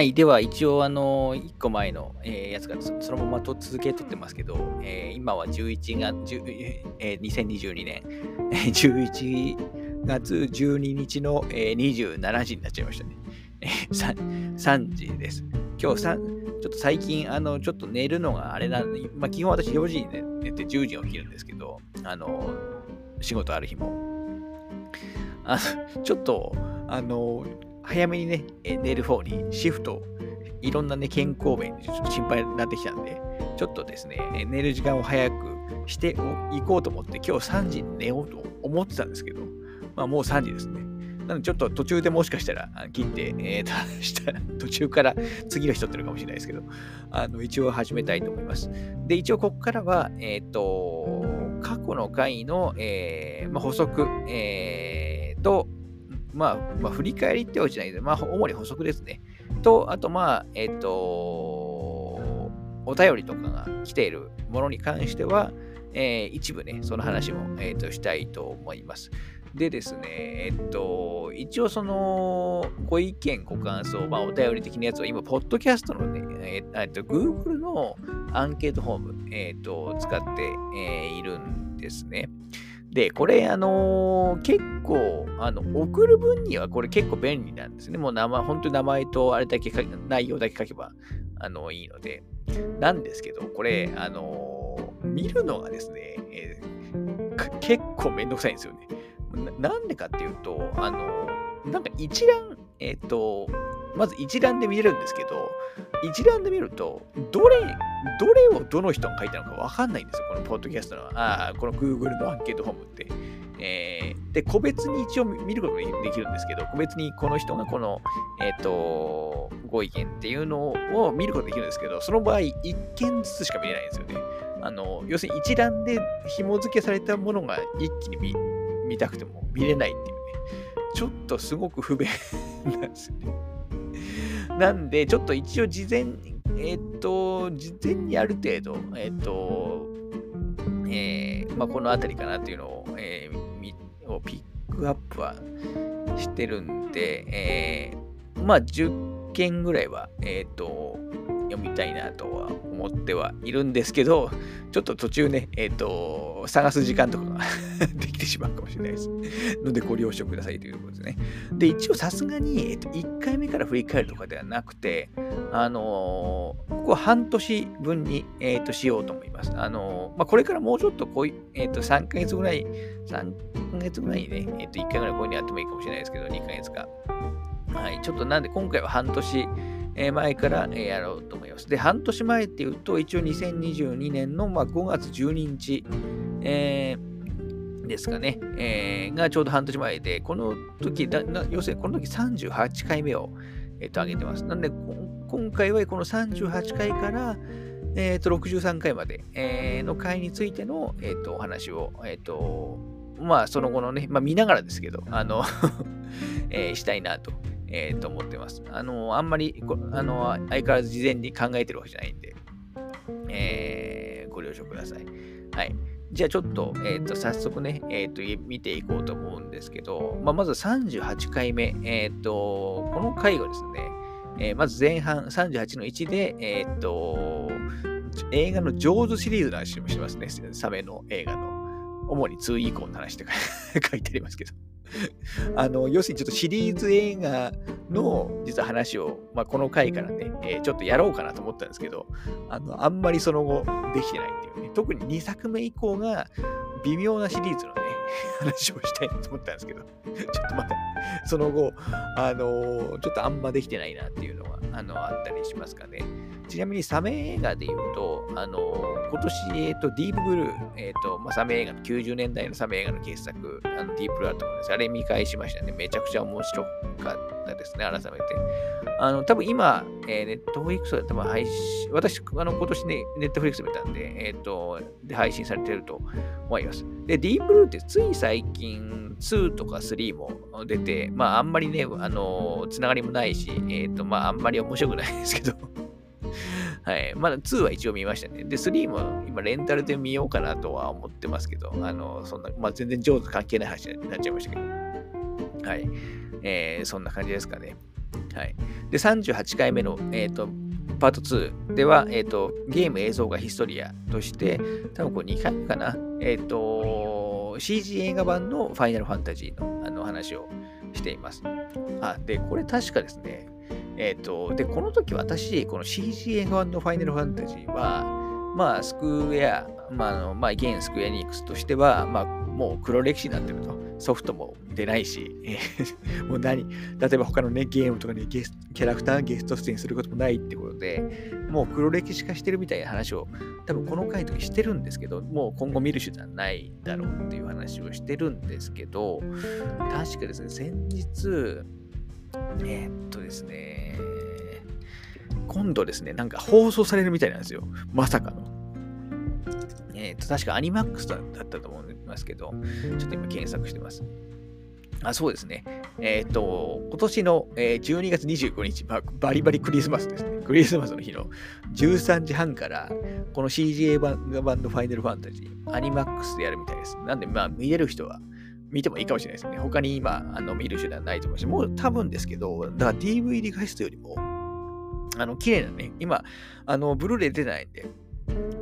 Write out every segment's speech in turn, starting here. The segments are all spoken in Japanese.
はい。では、一応、あの、1個前の、えー、やつがそのままと続けとってますけど、えー、今は11月、えー、2022年、11月12日の、えー、27時になっちゃいましたね。3, 3時です。今日3、ちょっと最近、あの、ちょっと寝るのがあれなんで、まあ、基本私4時に寝て10時に起きるんですけど、あの、仕事ある日も。あ、ちょっと、あの、早めにね、寝る方にシフト、いろんなね、健康面でちょっと心配になってきたんで、ちょっとですね、寝る時間を早くしていこうと思って、今日3時に寝ようと思ってたんですけど、まあもう3時ですね。なのでちょっと途中でもしかしたら切って、えー、した途中から次の人ってるかもしれないですけど、あの一応始めたいと思います。で、一応ここからは、えっ、ー、と、過去の回の、えーまあ、補足、えー、と、まあ、まあ、振り返りってわけじゃないけど、まあ、主に補足ですね。と、あと、まあ、えっ、ー、と、お便りとかが来ているものに関しては、えー、一部ね、その話も、えーと、したいと思います。でですね、えっと、一応その、ご意見、ご感想、まあ、お便り的なやつは今、ポッドキャストのね、えっと、Google のアンケートフォーム、えっと、使って、えー、いるんですね。で、これ、あのー、結構、あの、送る分にはこれ結構便利なんですね。もう名前、本当に名前とあれだけ書内容だけ書けば、あの、いいので。なんですけど、これ、あのー、見るのがですね、えー、結構めんどくさいんですよねな。んでかっていうと、あの、なんか一覧、えっ、と、まず一覧で見れるんですけど、一覧で見ると、どれ、どれをどの人が書いたのかわかんないんですよ、このポッドキャストの、あこの Google のアンケートフォームって。えー、で、個別に一応見ることができるんですけど、個別にこの人がこの、えっ、ー、と、ご意見っていうのを見ることができるんですけど、その場合、一件ずつしか見れないんですよね。あの、要するに一覧で紐付けされたものが一気に見見たくても見れないっていうね。ちょっとすごく不便なんですよね。なんで、ちょっと一応事前、えっ、と、事前にある程度、えっ、と、えー、まあ、この辺りかなというのを、えー、をピックアップはしてるんで、えー、まあ、10件ぐらいは、えっ、と、読みたいなとは思ってはいるんですけど、ちょっと途中ね、えっ、ー、と、探す時間とかが できてしまうかもしれないです。ので、ご了承くださいというところですね。で、一応さすがに、え、ー、と、1回目から振り返るとかではなくて、あのー、ここは半年分に、えっ、と、しようと思います。あのまあ、これからもうちょっとこうい、えっ、と、3ヶ月ぐらい、3ヶ月ぐらいにね、えっ、と、1回ぐらいこういうのやってもいいかもしれないですけど、2ヶ月か。はい、ちょっとなんで今回は半年、前からやろうと思います。で、半年前っていうと、一応2022年の5月12日、えー、ですかね、えー、がちょうど半年前で、この時、要するにこの時38回目を、えー、と上げてます。なんで、今回はこの38回から、えー、と63回まで、え、の回についての、えー、とお話を、えーとまあ、その後のね、まあ、見ながらですけど、あの え、したいなとえー、と思ってます。あの、あんまり、あの、相変わらず事前に考えてるわけじゃないんで、えー、ご了承ください。はい。じゃあちょっと、えっ、ー、と、早速ね、えっ、ー、と、見ていこうと思うんですけど、まあ、まず38回目、えっ、ー、と、この回はですね、えまず前半38の1で、えっ、と、映画のジョーズシリーズの話もしますね、サメの映画の。主に2以降の話って 書いてありますけど。あの、要するにちょっとシリーズ映画の実は話を、まあ、この回からね、えー、ちょっとやろうかなと思ったんですけど、あの、あんまりその後できてないっていうね、特に2作目以降が微妙なシリーズのね、話をしたいと思ったんですけど、ちょっとまだ、その後、あのー、ちょっとあんまできてないなっていうのは、あの、あったりしますかね。ちなみにサメ映画で言うと、あのー、今年、えっ、ー、と、ディープブルー、えっ、ー、と、まあ、サメ映画の90年代のサメ映画の傑作、あのディープブルーだと思うんです。あれ見返しましたね。めちゃくちゃ面白かったですね、改めて。あの、多分今、えー、ネットフリックスだと配信、私、あの、今年ね、ネットフリックス見たんで、えっ、と、で、配信されてると思います。で、ディープブルーってつい最近、2とか3も出て、まあ、あんまりね、あの、つながりもないし、えっ、と、まあ、あんまり面白くないですけどはい。まだ2は一応見ましたね。で、3も今レンタルで見ようかなとは思ってますけど、あの、そんな、まあ、全然上手関係ない話になっちゃいましたけど。はい。えー、そんな感じですかね。はい。で、38回目の、えーと、パート2では、えーと、ゲーム映像がヒストリアとして、多分これ2回目かな、えっ、ー、と、CG 映画版のファイナルファンタジーのあの話をしています。あ、で、これ確かですね、えっ、ー、と、で、この時私、この CG 映画版のファイナルファンタジーは、まあ、スクエア、まあ、あのまあ、現スクエアニックスとしては、まあ、もう黒歴史になってると。ソフトも出ないし、もう何、例えば他のね、ゲームとかにゲスキャラクターゲスト出演することもないってことで、もう黒歴史化してるみたいな話を、多分この回の時してるんですけど、もう今後見る手段ないだろうっていう話をしてるんですけど、確かですね、先日、えー、っとですね、今度ですね、なんか放送されるみたいなんですよ。まさかの。えっ、と、確かアニマックスだったと思いますけど、ちょっと今検索してます。あ、そうですね。えっ、と、今年の、えー、12月25日、まあ、バリバリクリスマスですね。クリスマスの日の13時半から、この CGA 版版のファイナルファンタジー、アニマックスでやるみたいです。なんで、まあ、見れる人は見てもいいかもしれないですね。他に今、あの見る手段ないと思うし、もう多分ですけど、だから DVD 画質よりも、あの、綺麗なね、今、あの、ブルーレイ出てないんで、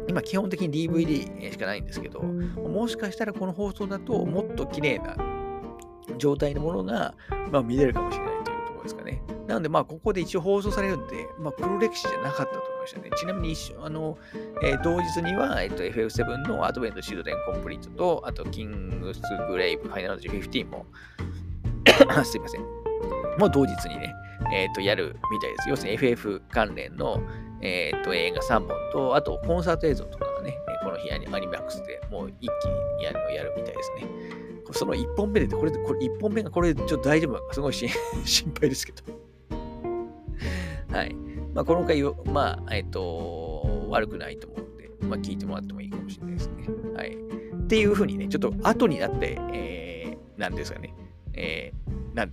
今基本的に DVD しかないんですけど、もしかしたらこの放送だともっと綺麗な状態のものが、まあ、見れるかもしれないですかね。なので、まあ、ここで一応放送されるんで、まあ、黒歴史じゃなかったと思いましたね。ちなみに一緒、あの、えー、同日には、えっと、FF7 のアドベント・シードデン・コンプリートと、あと、キングス・グレイブ・ファイナルジー15も すいません。もう同日にね、えっ、ー、と、やるみたいです。要するに FF 関連の、えっ、ー、と、映画3本と、あと、コンサート映像とかがね、この日アニマックスでもう一気にやるみたいですね。その1本目で、これ、これ1本目がこれちょっと大丈夫なのか、すごい 心配ですけど。はい。まあ、この回、まあ、えっ、と、悪くないと思うんで、まあ、聞いてもらってもいいかもしれないですね。はい。っていうふうにね、ちょっと後になって、えー、なんですかね、えー、なん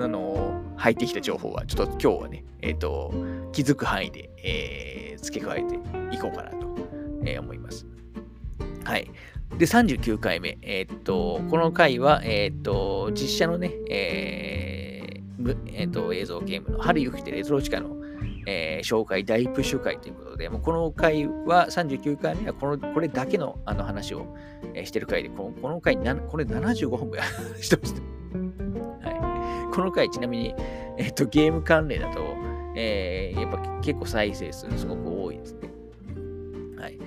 あの入ってきた情報は、ちょっと今日はね、えっ、ー、と、気づく範囲で、えー、付け加えていこうかなと、えー、思います。はい。で、39回目。えー、っと、この回は、えー、っと、実写のね、えーえー、っと、映像ゲームの春雪てレトロ地下の、えー、紹介大プッシュ回ということで、もうこの回は39回目はこのこれだけのあの話を、えー、してる回で、このこの回な、これ75本もやしてました。はい。この回、ちなみに、えっと、ゲーム関連だと、えー、やっぱ結構再生数すごく多いですね。はい。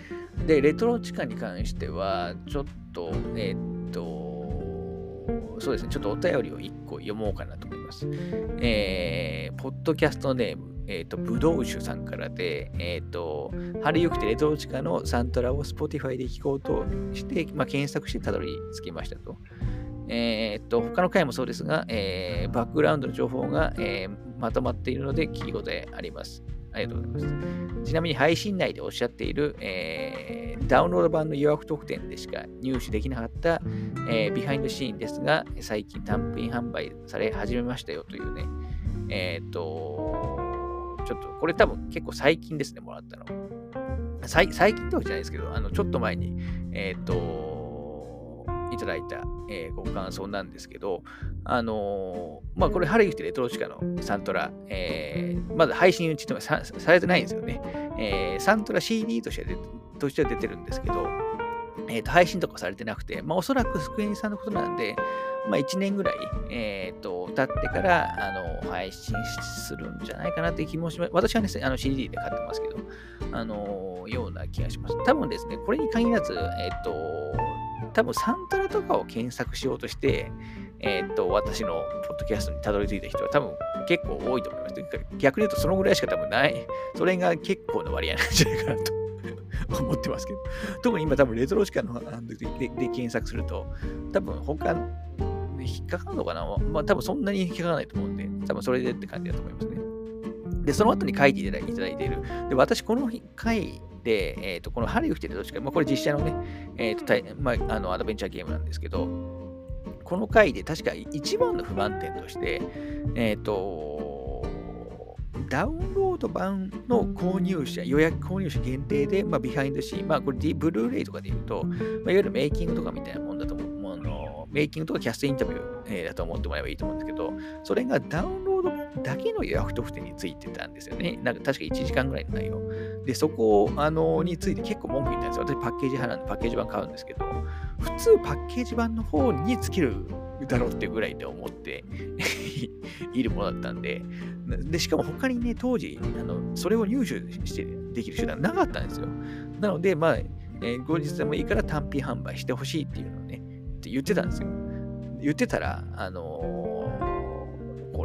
で、レトロ地下に関しては、ちょっと、え、っと、そうですね、ちょっとお便りを1個読もうかなと思います。えー、ポッドキャストネーム、えっ、と、ぶどう酒さんからで、えっ、と、春ゆくてレトロ地下のサントラを Spotify で聴こうとして、まあ、検索してたどり着きましたと。えー、っと、他の回もそうですが、えー、バックグラウンドの情報が、えー、まとまっているので聞き応えあります。ありがとうございます。ちなみに配信内でおっしゃっている、えー、ダウンロード版の予約特典でしか入手できなかった、えー、ビハインドシーンですが、最近単品販売され始めましたよというね、えっ、と、ちょっとこれ多分結構最近ですね、もらったの。最近ってわけじゃないですけど、あのちょっと前に、えっ、と、いただいた、えー、ご感想なんですけど、あのー、まあ、これ、春雪レトロチカのサントラ、えー、まだ配信うちとかさされてないんですよね。えー、サントラ CD としてはとしては出てるんですけど、えーと、配信とかされてなくて、まあ、おそらくスクエニさんのことなんで、まあ、1年ぐらい、えーと、経ってからあの配信するんじゃないかなって気もします。私はね、あの CD で買ってますけど、あのような気がします。多分ですね、これに限らず、えっ、ー、と、多分サントラとかを検索しようとして、えー、っと、私のポッドキャストにたどり着いた人は多分結構多いと思います。逆に言うとそのぐらいしか多分ない。それが結構の割合なんじゃないかなと 思ってますけど。特に今多分レトロシカのでで検索すると、多分他引っかかるのかなまあ多分そんなに引っかからないと思うんで、多分それでって感じだと思いますね。で、その後に書いていただいている。で、私この回で、えーと、このハリウッドってどっちか、まあ、これ実写のね、えーとまあ、あのアドベンチャーゲームなんですけど、この回で確か一番の不満点として、えっ、ー、と、ダウンロード版の購入者、予約購入者限定で、まあ、ビハインドシーン、まあ、これ、ブルーレイとかで言うと、まあ、いわゆるメイキングとかみたいなもんだと思う。のメイキングとかキャストインタビュー、えー、だと思ってもらえばいいと思うんですけど、それがダウンロードードだけの予約特典についてたんですよね。なんか確か1時間ぐらいの内容。で、そこあのについて結構文句言ったんですよ。私パッケージ派なんでパッケージ版買うんですけど、普通パッケージ版の方につけるだろうってぐらいで思って いるものだったんで、でしかも他にね、当時、あのそれを入手してできる手段なかったんですよ。なので、まあ、えー、後日でもいいから単品販売してほしいっていうのをね、って言ってたんですよ。言ってたら、あのー、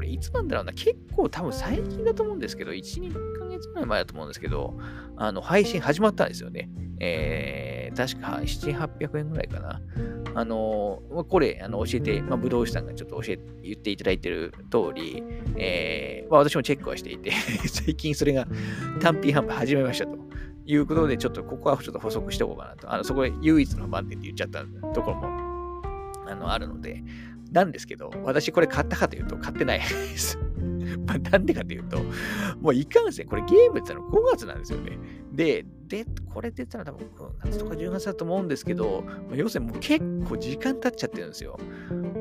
れいつなんだろうな、結構多分最近だと思うんですけど、1、2ヶ月ぐらい前だと思うんですけど、あの配信始まったんですよね。えー、確か7、800円ぐらいかな。あのー、これ、あの教えて、まあ、武道士さんがちょっと教え、言っていただいてる通り、えー、まあ、私もチェックはしていて 最近それが単品販売始めましたということで、ちょっとここはちょっと補足しておこうかなと。あのそこで唯一の番点って言っちゃったところもあのあるので、なんですけど、私これ買ったかというと買ってないです。まあ、なんでかというと、もういかんせん、これゲームってのは5月なんですよね。で、で、これ出たら多分9月とか10月だと思うんですけど、ま要するにもう結構時間経っちゃってるんですよ。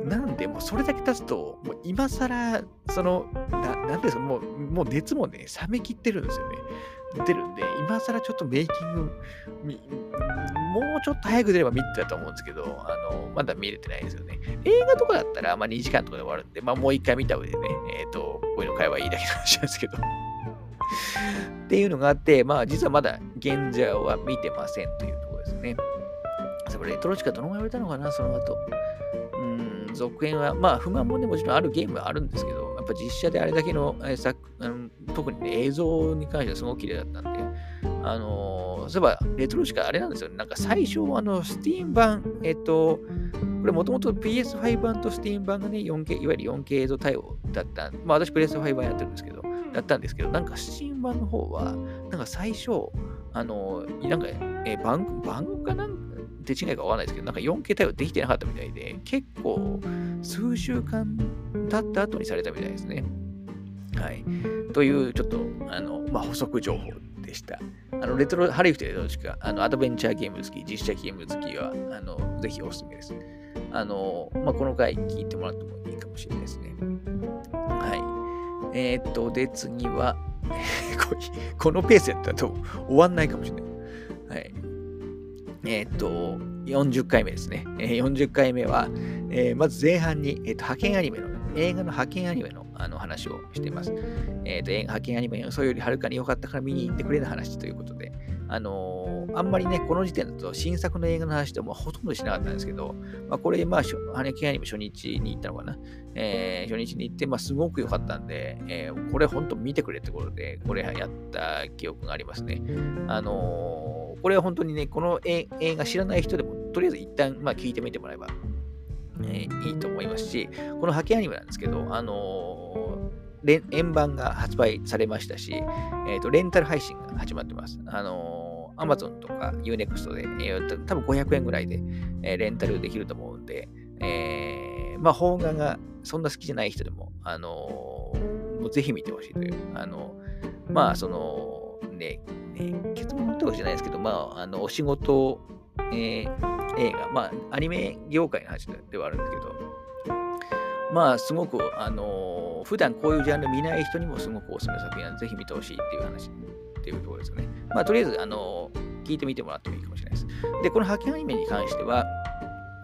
なんで、もうそれだけ経つと、もう今更、その、ななんですか、もう、もう熱もね、冷めきってるんですよね。出るんで、今更ちょっとメイキング、もうちょっと早く出れば見てたと思うんですけど、あの、まだ見れてないですよね。映画とかだったら、まあ2時間とかで終わるんで、まあもう一回見た上でね、えっ、ー、と、こういうの買えばいいだけの話なんですけど。っていうのがあって、まあ実はまだ現状は見てませんというところですね。それレトロチカどのぐらい売れたのかな、その後。うん、続編は、まあ不満もね、もちろんあるゲームはあるんですけど、っぱ実写であれだけの、え作あの特に、映像に関してはすごく綺麗だったんで、あのー、そういえば、レトロしかあれなんですよね。なんか最初は、あの、スティーム版、えっと、これもともと PS5 版と Steam 版がね、4K、いわゆる 4K 映像対応だった。まあ私 PS5 版やってるんですけど、だったんですけど、なんか Steam 版の方は、なんか最初、あの、なんか、え番番号かなん手違いかわかんないですけど、なんか 4K 対応できてなかったみたいで、結構数週間経った後にされたみたいですね。はい。という、ちょっと、あの、まあ、補足情報でした。あの、レトロ、ハリウッドでどっちか、あの、アドベンチャーゲーム好き、実写ゲーム好きは、あの、ぜひおすすめです。あの、まあ、この回聞いてもらってもいいかもしれないですね。はい。えー、っと、で、次は、このペースやったら終わんないかもしれない。はい。えー、っと、40回目ですね。えー、40回目は、えー、まず前半に、えっと、派遣アニメの、映画の派遣アニメのあの話をしています。えっ、と、派遣アニメの予想よりはるかに良かったから見に行ってくれの話ということで、あのー、あんまりね、この時点だと新作の映画の話でもほとんどしなかったんですけど、まあ、これ、まあ、羽根アニメ初日に行ったのかな。えー、初日に行って、まあ、すごく良かったんで、えー、これ本当見てくれってことで、これやった記憶がありますね。あのー、これは本当にね、この映画知らない人でも、とりあえず一旦、まあ、聞いてみてもらえば、えー、いいと思いますし、この派遣アニメなんですけど、あの円盤が発売されましたし、えーと、レンタル配信が始まってます。あのー、Amazon とか Unext で、えー、多分500円ぐらいで、えー、レンタルできると思うんで、えー、まあ、邦画がそんな好きじゃない人でも、あのー、もうぜひ見てほしいという、あのー、まあ、その、ね、ね、結論ってわけじゃないですけど、まあ、あの、お仕事、えー、映画、まあ、アニメ業界の話ではあるんですけど、まあ、すごく、あのー、普段こういうジャンル見ない人にもすごくおすすめ作品なので、ぜひ見てほしいっていう話っていうところですよね。まあ、とりあえず、あのー、聞いてみてもらってもいいかもしれないです。で、この派遣アニメに関しては、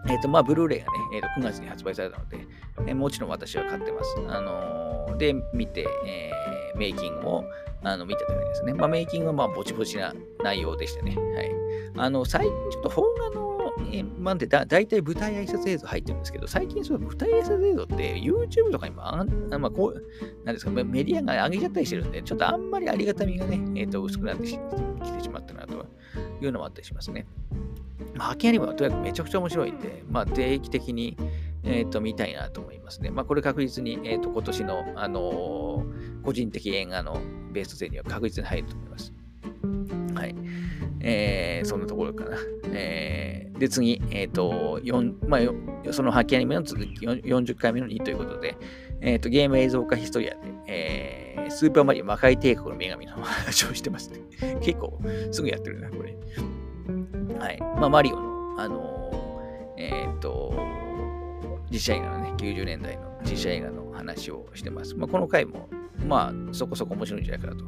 えっ、ー、と、まあ、ブルーレイがね、えー、と9月に発売されたので、えー、もちろん私は買ってます。あのー、で、見て、えー、メイキングも、あの、見てたわけですね。まあ、メイキングは、まあ、ぼちぼちな内容でしたね。はい。あの、最近ちょっと邦画のえまんでだ大体舞台挨拶映像入ってるんですけど、最近その舞台挨拶映像って YouTube とかにもあまあ、こう、なんですか、メディアが上げちゃったりしてるんで、ちょっとあんまりありがたみがね、えー、と薄くなってきてしまったなというのもあったりしますね。まあ、秋アニメはとにかくめちゃくちゃ面白いんで、まあ、定期的に、えー、と見たいなと思いますね。まあ、これ確実に、えー、と今年の、あのー、個人的映画のベスト10には確実に入ると思います。はい。えー、そんなところかな。えー、で、次、えっ、ー、と、4、まあ、そのハッキーアニメの続き、40回目の2ということで、えっ、ー、と、ゲーム映像化ヒストリアで、えー、スーパーマリオ魔界帝国の女神の話をしてますね。結構、すぐやってるな、これ。はい。まあ、マリオの、あのー、えっ、と、実写映画のね、90年代の、実写映画の話をしてます。まあ、この回も、まあ、そこそこ面白いんじゃないかなと、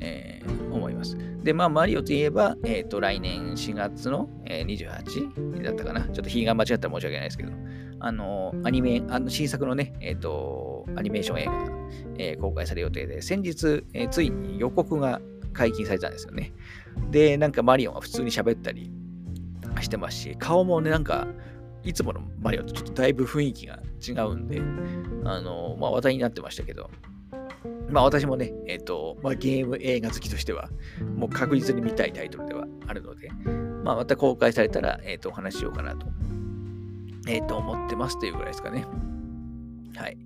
えー、思います。で、まあ、マリオといえば、えっ、と、来年4月の、えー、28だったかな。ちょっと日が間違ったら申し訳ないですけど、あの、アニメ、あの新作のね、えっ、と、アニメーション映画が、えー、公開される予定で、先日、えー、ついに予告が解禁されたんですよね。で、なんかマリオが普通に喋ったりしてますし、顔もね、なんか、いつものマリオとちょっとだいぶ雰囲気が違うんで、あの、まあ話題になってましたけど、まあ私もね、えっ、ー、と、まあゲーム映画好きとしては、もう確実に見たいタイトルではあるので、まあまた公開されたら、えっ、ー、と、お話しようかなと、えっ、ー、と、思ってますというぐらいですかね。はい。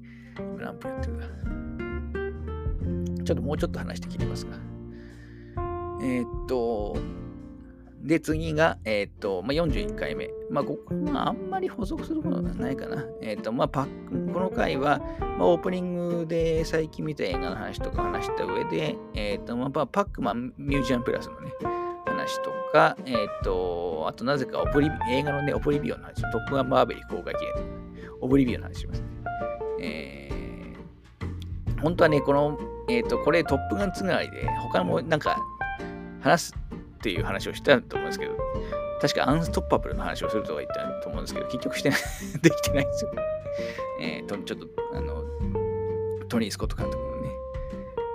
何分やってるか。ちょっともうちょっと話して切りますか。えっと、で、次が、えっ、ー、と、まあ、41回目。まあ、ここ、まあ、あんまり補足することがないかな。えっ、ー、と、まあ、パックこの回は、まあ、オープニングで最近見た映画の話とか話した上で、えっ、ー、と、まあ、パックマンミュージアムプラスのね、話とか、えっ、と、あとなぜかオブリ映画のね、オブリビオンの話、トップガンマーベリ公開記念とか、オブリビオンの話しますね。えー、本当はね、この、えっ、と、これトップガンつながりで、他もなんか、話すっていう話をしたと思うんですけど、確かアンストッパブルの話をするとか言ったと思うんですけど、結局してない できてないんですよ。えー、と、ちょっと、あの、トニー・スコット監督もね。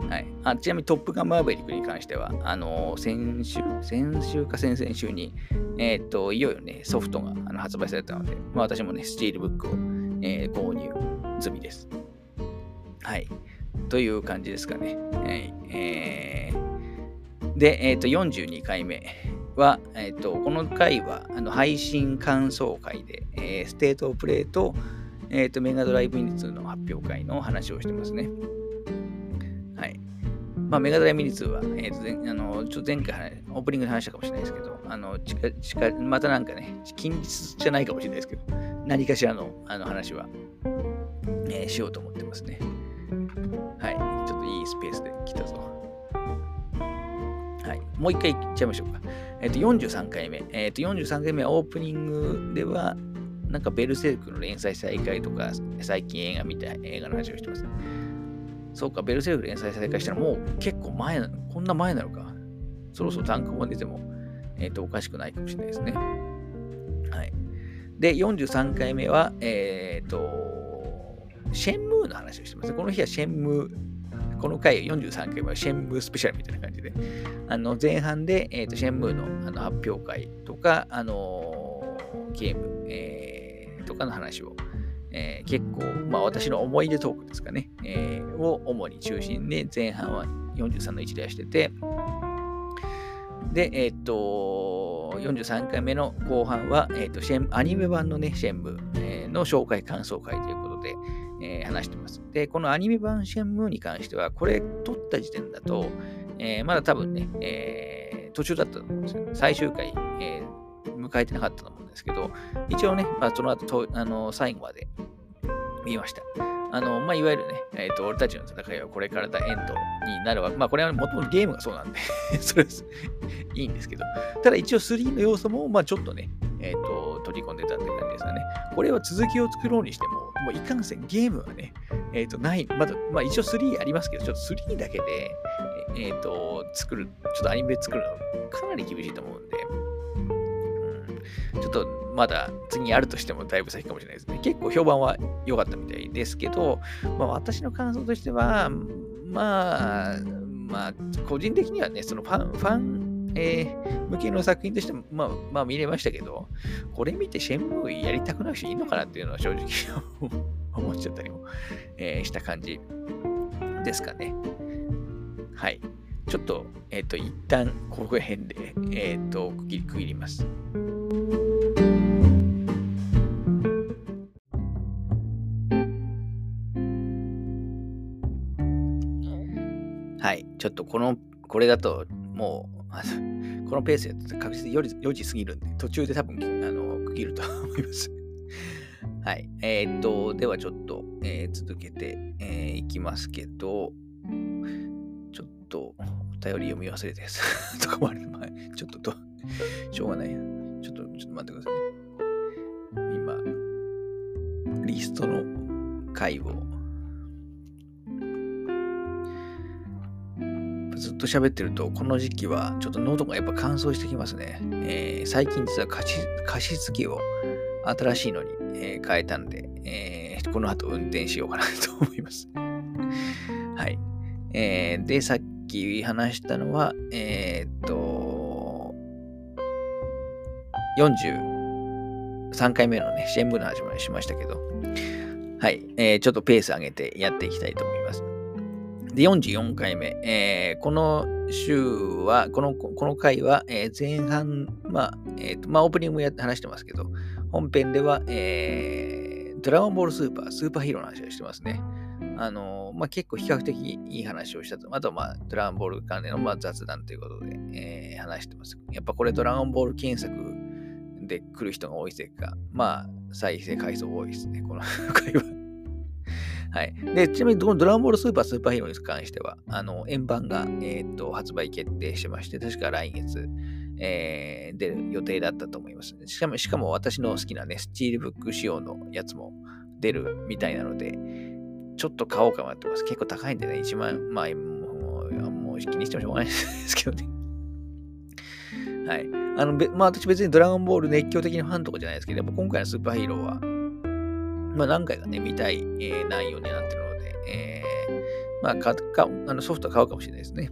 はい。あちなみにトップガンマーベリックに関しては、あの、先週、先週か先々週に、えっ、ー、と、いよいよね、ソフトがあの発売されたので、まあ私もね、スチールブックを、えー、購入済みです。はい。という感じですかね。はい。えーで、え、ー、と、42回目は、え、ー、と、この回は、あの、配信感想会で、えー、ステートプレイと、えっ、と、メガドライブミニ2の発表会の話をしてますね。はい。まあ、メガドライブミニ2は、えーと、あの、ちょ前回、オープニングで話したかもしれないですけど、あの、近、近、またなんかね、近日じゃないかもしれないですけど、何かしらの、あの話は、えー、しようと思ってますね。はい。ちょっといいスペースで来たぞ。もう一回いっちゃいましょうか。えっ、ー、と、43回目。えっ、ー、と、43回目はオープニングでは、なんかベルセルクの連載再開とか、最近映画見た映画の話をしてます。そうか、ベルセルク連載再開したらもう結構前なの、こんな前なのか。そろそろ単行本出ても、えっ、ー、と、おかしくないかもしれないですね。はい。で、43回目は、えっ、と、シェンムーの話をしてます。この日はシェンムーこの回43回はシェンムースペシャルみたいな感じで、あの前半で、えーと、シェンムーのあの発表会とか、あのー、ゲーム、えー、とかの話を、えー、結構、まあ私の思い出トークですかね、えー、を主に中心で前半は43の1でしてて、で、えっ、ー、と、43回目の後半は、えっ、ー、と、シェン、アニメ版のね、シェンムー、えー、の紹介感想会ということで、えー、話してます。で、このアニメ版シェンムーに関しては、これ撮った時点だと、えー、まだ多分ね、えー、途中だったと思うんですよ。最終回、え、迎えてなかったと思うんですけど、一応ね、まあ、その後とあの最後まで見ました。あの、まあ、いわゆるね、えっ、ー、と、俺たちの戦いはこれからだエンドになるわけ。まあ、これはもともとゲームがそうなんで それはいいんですけど、ただ一応3の要素も、まあ、ちょっとね、えっ、ー、と、取り込んでたって感じですかね。これは続きを作ろうにしても、もういかんせんゲームはね、えっ、ー、と、ない、まだ、まあ一応3ありますけど、ちょっと3だけで、えっ、と、作る、ちょっとアニメ作るのかなり厳しいと思うんで、うん、ちょっとまだ次あるとしてもだいぶ先かもしれないですね。結構評判は良かったみたいですけど、まあ私の感想としては、まあ、まあ、個人的にはね、そのファン、ファン、えー、向けの作品としても、まあ、まあ見れましたけど、これ見てシェンムーやりたくない人いいのかなっていうのは正直 思っちゃったりも、えー、した感じですかね。はい。ちょっと、えっ、ー、と、一旦ここら辺で、えっ、ー、と、区切り区切ります。ちょっとこの、これだと、もう、あ のこのペースやって確実に 4, 4時過ぎるんで、途中で多分、あの、区切ると思います。はい。えー、っと、ではちょっと、えー、続けて、えー、いきますけど、ちょっと、お便り読み忘れてです。とかもある。まあ、ちょっとと、しょうがない。ちょっと、ちょっと待ってくださいね。今、リストの回をっと喋ってると、この時期はちょっと喉がやっぱ乾燥してきますね。えー、最近実は加湿器を新しいのに、えー、変えたんで、えー、この後運転しようかなと思います。はい。えー、で、さっき話したのは、えー、っと、43回目のね、支援部の話もしましたけど、はい、えー、ちょっとペース上げてやっていきたいと思います。で、44回目。えー、この週は、この、この回は、えー、前半、まあ、えっ、ー、と、まあ、オープニングもやって話してますけど、本編では、えー、ドラゴンボールスーパー、スーパーヒーローの話をしてますね。あのまあ、結構比較的いい話をしたと。あと、まあ、ドラゴンボール関連の、まあ、雑談ということで、えー、話してます。やっぱこれドラゴンボール検索で来る人が多いせいか、まあ、再生回数多いですね、この回は。はい。で、ちなみに、このドラゴンボールスーパースーパーヒーローに関しては、あの、円盤が、えー、っと、発売決定してまして、確か来月、えー、出る予定だったと思います。しかも、しかも私の好きなね、スチールブック仕様のやつも出るみたいなので、ちょっと買おうかなってます。結構高いんでね、1万、まあ、もう、もう気にしてもしょうがないですけどね。はい。あの、まあ私別にドラゴンボール熱狂的なファンとかじゃないですけど、やっぱ今回のスーパーヒーローは、まあ、何回かね、見たい、えー、内容になってるので、えー、まあかかあのソフト買うかもしれないですね。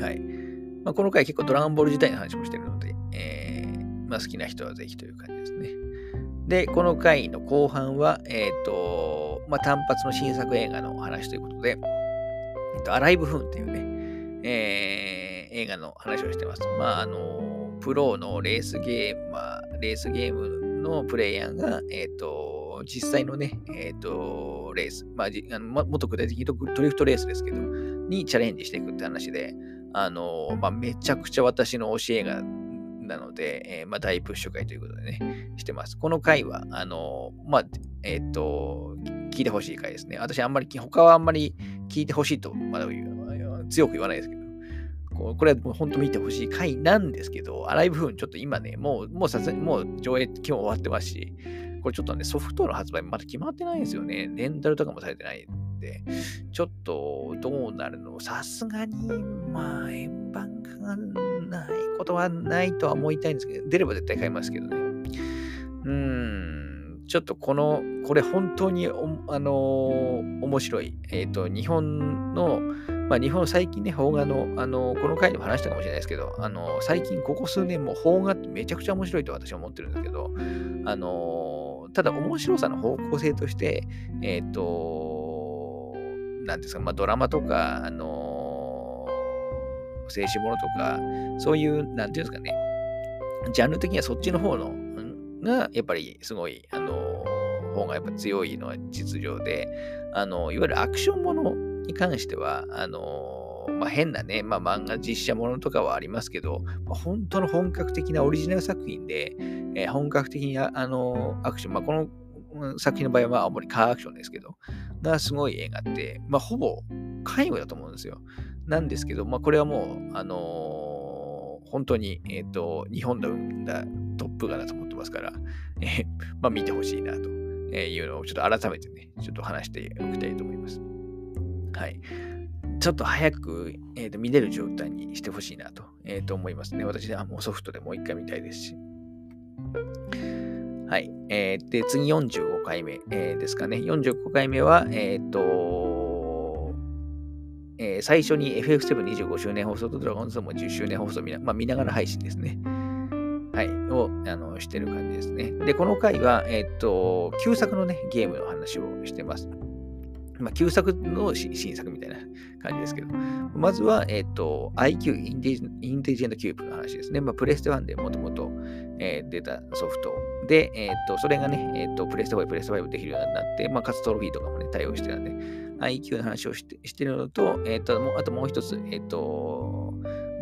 はい。まあ、この回結構ドラゴンボール自体の話もしてるので、えー、まあ、好きな人はぜひという感じですね。で、この回の後半は、えっ、ー、と、まあ、単発の新作映画の話ということで、えっと、アライブフーンっていうね、えー、映画の話をしてます。まあ、あの、プロのレースゲーム、まあ、レースゲームのプレイヤーが、えっ、ー、実際のね、えっ、ー、と、レース、まあ、あのもっと具体的に言うとドリフトレースですけど、にチャレンジしていくって話で、あの、まあ、めちゃくちゃ私の教えがなので、えー、まあ、大プッシュ会ということでね、してます。この回は、あの、まあ、えっ、ー、と、聞いてほしい回ですね。私、あんまり、他はあんまり聞いてほしいと、まだ強く言わないですけど、これはもう本当見てほしい回なんですけど、アライブフーンちょっと今ね、もう、もうさすがにもう上映今日終わってますし、これちょっとね、ソフトの発売まだ決まってないんですよね。レンタルとかもされてないんで、ちょっとどうなるの？さすがに、まあ、円盤がないことはないとは思いたいんですけど、出れば絶対買いますけどね。うーん、ちょっとこの、これ本当にあのー、面白い。えっ、ー、と、日本の、まあ、日本最近ね、邦画の、あの、この回でも話したかもしれないですけど、あの、最近ここ数年も邦画ってめちゃくちゃ面白いと私は思ってるんですけど、あの、ただ面白さの方向性として、えっ、ー、と、なんですか、まあ、ドラマとか、あの、青春ものとか、そういう、なんていうんですかね、ジャンル的にはそっちの方の、が、やっぱりすごい、あの、方がやっぱ強いのは実情で、あの、いわゆるアクションものに関しては、あのまあ、変なね、まあ、漫画実写ものとかはありますけど、まあ、本当の本格的なオリジナル作品で、えー、本格的にあのアクション、まあ、この作品の場合は青森カーアクションですけど、がすごい映画って、まあ、ほぼ皆無だと思うんですよ。なんですけど、まあ、これはもう、あのー、本当に、えっ、ー、と、日本で生んだトップ画だと思ってますから、えー、まあ、見てほしいなというのをちょっと改めてね、ちょっと話しておきたいと思います。はい。ちょっと早く、えーと、見れる状態にしてほしいなと,、えー、と思いますね。私はもうソフトでもう一回見たいですし。はい。えー、で、次45回目、えー、ですかね。45回目は、えっ、ー、と、えー、最初に FF725 周年放送とドラゴンズも10周年放送見な,、まあ、見ながら配信ですね。はい、をあのしてる感じですね。で、この回は、えっ、と、旧作のね、ゲームの話をしてます。まあ、旧作の新作みたいな感じですけど、まずは、えっ、ー、と、IQ、インテリジェントキューブの話ですね。まあ、プレステ1でもともと出たソフトで、えっ、ー、と、それがね、えっ、ー、と、プレステ5、プレステ5できるようになって、まあ、かつトロフィーとかもね、対応してるんで、IQ の話をしてしてるのと、えっ、と、あともう一つ、えっ、と、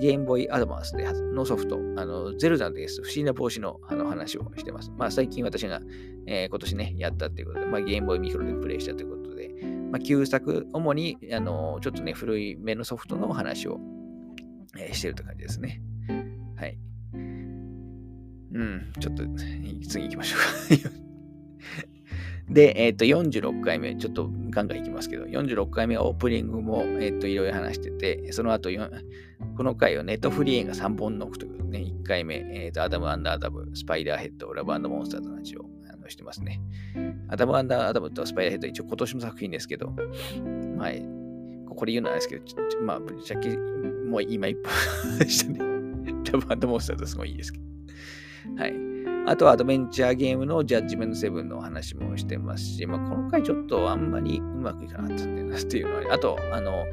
ゲームボーイアドバンスでのソフト、あの、ゼルダです。不思議な帽子のあの話をしてます。まあ、最近私が、えー、今年ね、やったっていうことで、まあ、ゲームボーイミクロでプレイしたということで、まあ、旧作、主に、あの、ちょっとね、古い目のソフトのお話を、えー、してるという感じですね。はい。うん、ちょっと、次行きましょうか。で、えっ、ー、と、46回目、ちょっとガンガンいきますけど、46回目はオープニングも、えっ、ー、と、いろいろ話してて、その後、この回はネットフリー映画3本ノックということでね、1回目、えっ、ー、と、アダムアンダーダブ、スパイダーヘッド、ラブモンスターズの話をしてますね。アダムアンダーダブとスパイダーヘッドは、一応今年の作品ですけど、はい。これ言うのはですけど、まあ、ぶっちゃけ、もう今一本でしたね。ラブモンスターズすごいいいですけど。はい。あとはアドベンチャーゲームのジャッジメント7の話もしてますし、まあ、この回ちょっとあんまりうまくいかなかったんだよなっていうのは、あと、あの、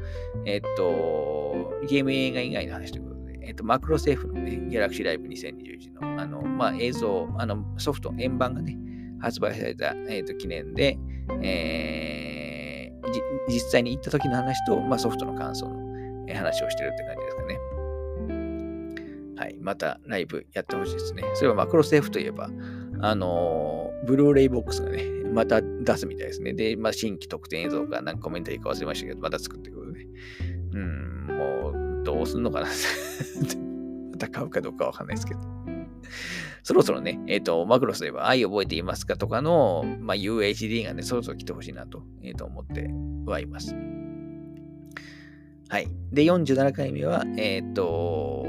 えっと、ゲーム映画以外の話ということで、えっと、マクロセーフのね、ギャラクシーライブ2021の、あの、まあ、映像、あの、ソフト、円盤がね、発売された、えっと、記念で、えー、実際に行った時の話と、まあ、ソフトの感想の、え話をしてるって感じですかね。はい、またライブやってほしいですね。それはマクロセーフといえば、あのー、ブルーレイボックスがね、また出すみたいですね。で、まあ、新規特典映像か、なんかコメントいいか忘れましたけど、また作ってくるね。うん、もう、どうすんのかな また買うかどうかわかんないですけど。そろそろね、えっ、ー、と、マクロスでは愛覚えていますかとかの、まあ、UHD がね、そろそろ来てほしいなと,、えー、と思ってはいます。はい。で、47回目は、えっ、ー、と、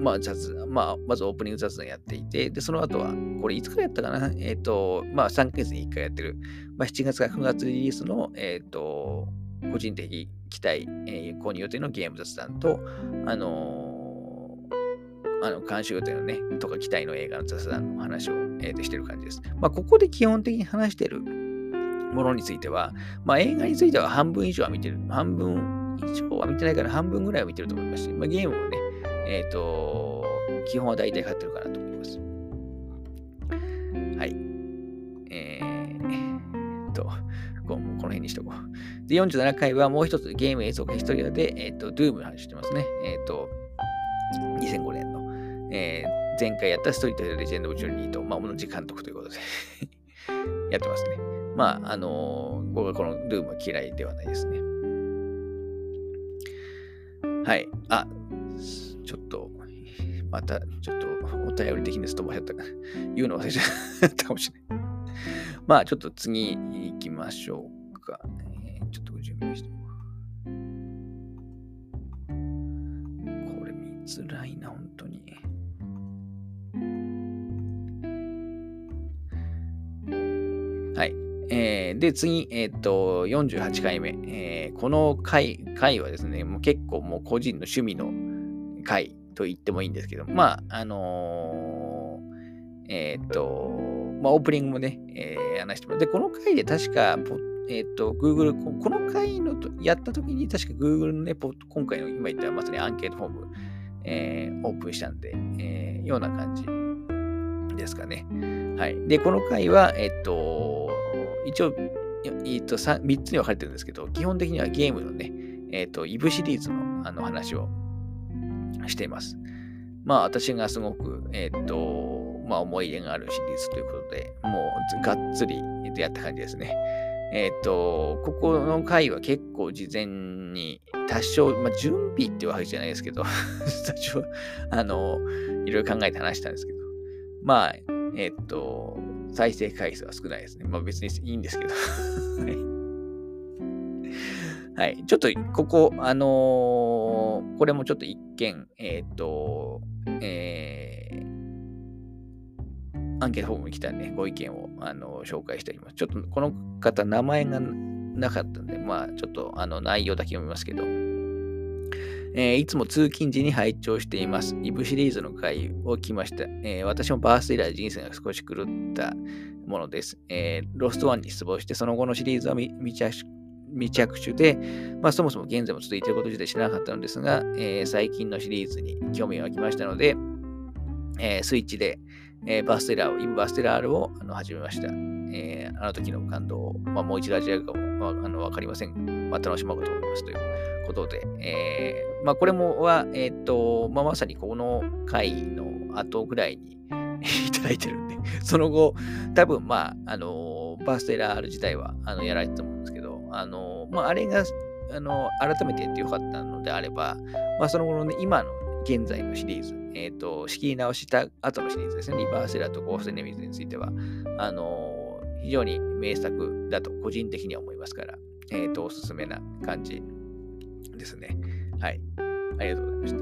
まあ、雑まあ、まずオープニング雑談やっていて、で、その後は、これいつからやったかな？えっ、ー、と、まあ、3ヶ月に1回やってる、まあ、7月か9月リリースの、えっ、ー、と、個人的期待、えー、購入予定のゲーム雑談と、あの、あの、監修予定のね、とか期待の映画の雑談の話を、えー、してる感じです。まあ、ここで基本的に話してるものについては、まあ、映画については半分以上は見てる。半分以上は見てないから半分ぐらいは見てると思いますし、まあ、ゲームもね、えっ、ー、と、基本は大体買ってるかなと思います。はい。えー、と、この辺にしとこう。で、47回はもう一つゲーム映像がヒストリアで、えっ、ー、と、ドゥームの話してますね。えっ、ー、と、前回やったストリートでレジェンド・オブ・ジュニーと、まあ、同じ監督ということで やってますね。まあ、あのー、僕はこのドゥームは嫌いではないですね。はい。あ、ちょっと、また、ちょっとお便り的にす飛ばしちゃったか言うの忘れちゃったかもしれない。まあ、ちょっと次行きましょうか。えー、ちょっとご準備してはい。えー、で、次、えっ、と、48回目。えー、この回、回はですね、もう結構もう個人の趣味の回と言ってもいいんですけど、まあ、あのー、えっ、と、まあ、オープニングもね、えー、話してもらって、この回で確か、えっ、と、Google、この回のとやった時に、確か Google のね、今回の今言ったまさにアンケートフォーム、えー、オープンしたんで、えー、ような感じですかね。はい。で、この回は、えっ、と、一応、えっと3、3つに分かれてるんですけど、基本的にはゲームのね、えっ、と、イブシリーズのあの話をしています。まあ私がすごく、えっ、と、まあ思い入れがあるシリーズということで、もうがっつりやった感じですね。えっ、と、ここの回は結構事前に多少、まあ準備ってわけじゃないですけど 多少、あの、いろいろ考えて話したんですけど、まあ、えっ、と、再生回数は少ないですね。まあ別にいいんですけど はい。ちょっと、ここ、あのー、これもちょっと一見、えっ、ー、と、えー、アンケートフォームに来たね、ご意見を、あの紹介しております。ちょっと、この方、名前がなかったんで、まあ、ちょっと、あの、内容だけ読みますけど、えー、いつも通勤時に拝聴しています。イブシリーズの回を聞きました。えー、私もバースト以来人生が少し狂ったものです。えー、 Lost One に失望して、その後のシリーズは未着、未着手で、まあ、そもそも現在も続いていること自体知らなかったのですが、え、最近のシリーズに興味が湧きましたので、え、スイッチで、えー、 burst error を、イブ burst error をあの始めました。えー、あの時の感動を、まあ、もう一度味わうかも、まあ、あの分かりませんまあ、楽しもうと思いますということで、えー、まあ、これもは、えっ、と、まあ、まさにこの回の後ぐらいに いただいてるんで、その後、多分、まあ、あの、バステラール自体は、あの、やられてたと思うんですけど、あの、まあ、あれが、あの、改めて言ってよかったのであれば、まあ、その後のね、今の現在のシリーズ、えっ、ー、と、仕切り直した後のシリーズですね、リバーセラとゴーストネミズについては、あのー、非常に名作だと個人的には思いますから、えっ、ー、と、おすすめな感じですね。はい。ありがとうございました。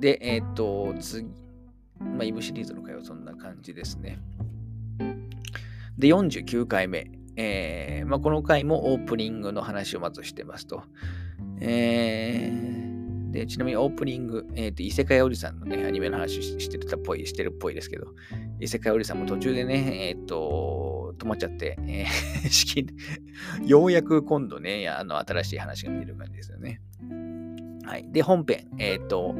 で、えっ、と、次、まあ、イブシリーズの回はそんな感じですね。で、49回目。えー、まあ、この回もオープニングの話をまずしてますと。えー、で、ちなみにオープニング、えっ、ー、と、異世界おじさんのね、アニメの話してたっぽい、してるっぽいですけど、異世界おじさんも途中でね、えっ、ー、と、止まっちゃって、えー、ようやく今度ね、あの、新しい話が見れる感じですよね。はい。で、本編、えっ、ー、と、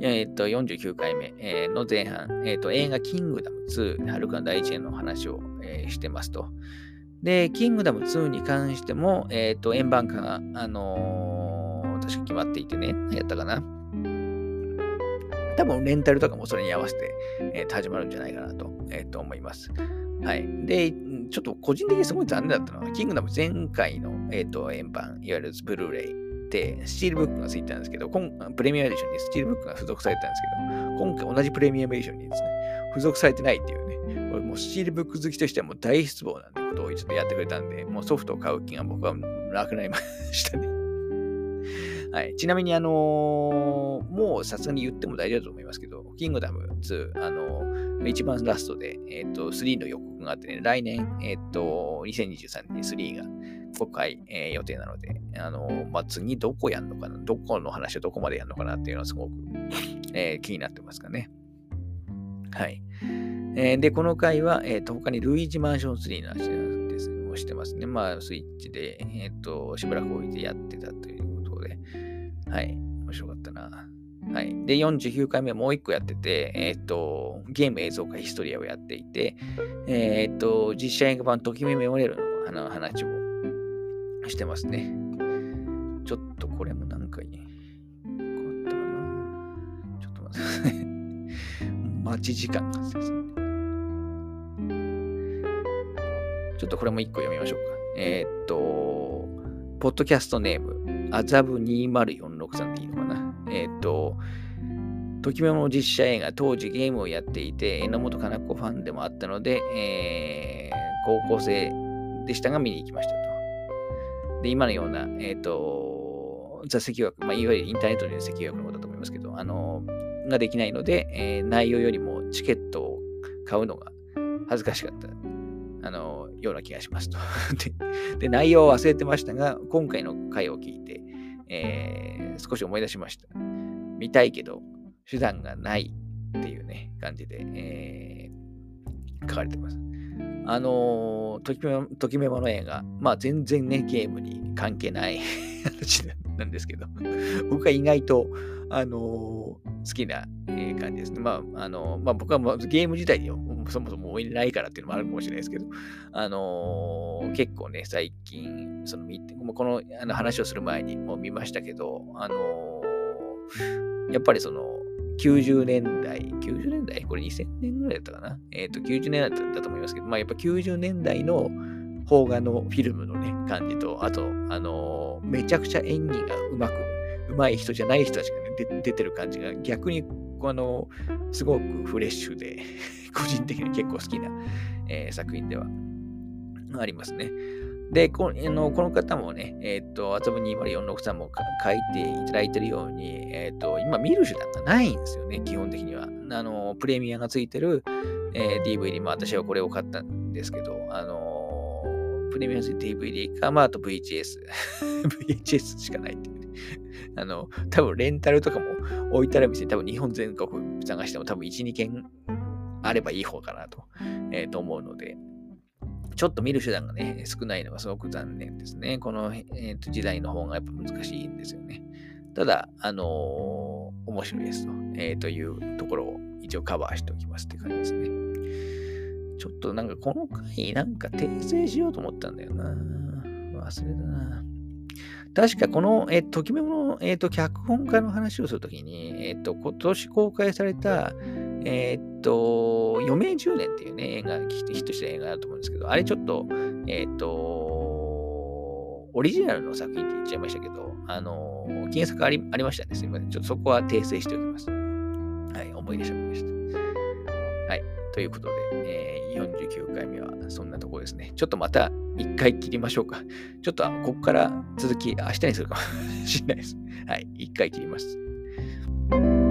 えっ、ー、と、49回目、えー、の前半、えっ、と、映画キングダム2、はるかの第一編の話を、えー、してますと。で、キングダム2に関しても、えっ、と、円盤化が、あの確か決まっていてね、やったかな。多分、レンタルとかもそれに合わせて、えー、始まるんじゃないかなと,、えー、と思います。はい。で、ちょっと個人的にすごい残念だったのは、キングダム前回の、えーと円盤、いわゆるブルーレイで、スチールブックがついてたんですけど、今プレミアムエディションにスチールブックが付属されたんですけど、今回同じプレミアムエディションにですね、付属されてないっていうね、これもうスチールブック好きとしてはもう大失望なんてことをちょっとやってくれたんで、もうソフトを買う気が僕はなくなりましたね。はい、ちなみに、あのー、もうさすがに言っても大丈夫だと思いますけど、キングダム2、あのー、一番ラストで、えっ、ー、と、3の予告があってね、来年、えっ、と、2023年に3が公開、えー、予定なので、あの、まあ、次どこやんのかな、どこの話をどこまでやるのかなっていうのはすごく、えー、気になってますかね。はい。えー、で、この回は、えー、と他にルイージマンション3の話ですをしてますね。まあ、スイッチで、えっ、と、しばらく置いてやってたという、はい。面白かったな。はい。で、49回目もう一個やってて、えっ、と、ゲーム映像化ヒストリアをやっていて、えっ、と、実写映画版ときめメモレルの話をしてますね。ちょっとこれも何回変わったかな。ちょっと待って。待ち時間が発生する。ちょっとこれも一個読みましょうか。えー、っと、ポッドキャストネーム、アザブ20463でいいのかな。えー、と、ときめも実写映画、当時ゲームをやっていて、榎本かな子ファンでもあったので、えー、高校生でしたが見に行きましたと。で、今のような、えっ、ー、と、座席枠、まあ、いわゆるインターネットで席枠のことだと思いますけど、あの、ができないので、えー、内容よりもチケットを買うのが恥ずかしかった、あの、ような気がしますと。で、内容を忘れてましたが、今回の回を聞いて、えー、少し思い出しました。見たいけど、手段がないっていうね、感じで、えー、書かれてます。あのー、ときめときめもの映画、まあ全然ね、ゲームに関係ない 話なんですけど、僕は意外と、あのー、好きな、え、感じですね。まあ、あの、まあ僕はもうゲーム自体にそもそも追えないからっていうのもあるかもしれないですけど、あの結構ね、最近、その見て、このあの話をする前にも見ましたけど、あのやっぱりその、90年代、90年代？これ2000年ぐらいだったかな？えっ、ー、と、90年代だったと思いますけど、まあやっぱ90年代の邦画のフィルムのね、感じと、あと、あの、めちゃくちゃ演技がうまく、うまい人じゃない人たちがね、出てる感じが逆に、あの、すごくフレッシュで 個人的に結構好きな、えー、作品ではありますね。で、このこの方もね、えっ、ー、と、あつぶ2046さんも書いていただいてるように、えっ、ー、と、今見る手段がないんですよね、基本的には。あの、プレミアがついてる、えー、DVD、まあ私はこれを買ったんですけど、あの、プレミアついて DVD か、まああと VHS。VHS しかないって。あの、多分レンタルとかも置いてある店、多分日本全国探しても多分1、2件あればいい方かなと、えー、と思うので、ちょっと見る手段がね、少ないのがすごく残念ですね。この、えー、と時代の方がやっぱ難しいんですよね。ただ、あのー、面白いですと,、えー、というところを一応カバーしておきますって感じですね。ちょっとなんかこの回なんか訂正しようと思ったんだよな。忘れたな。確かこの、えー、とときめもの、えー、と、脚本家の話をするときに、えっ、と、今年公開された、え、っと、余命10年っていうね、映画、ヒットした映画だと思うんですけど、あれちょっと、え、っと、オリジナルの作品って言っちゃいましたけど、あのの、金策ありありましたね。すみません。ちょっとそこは訂正しておきます。はい、思い出しました。はい、ということで、えー、49回目はそんなところですね。ちょっとまた一回切りましょうか。ちょっと、ここから続き、明日にするかもしれないです。はい、一回切ります。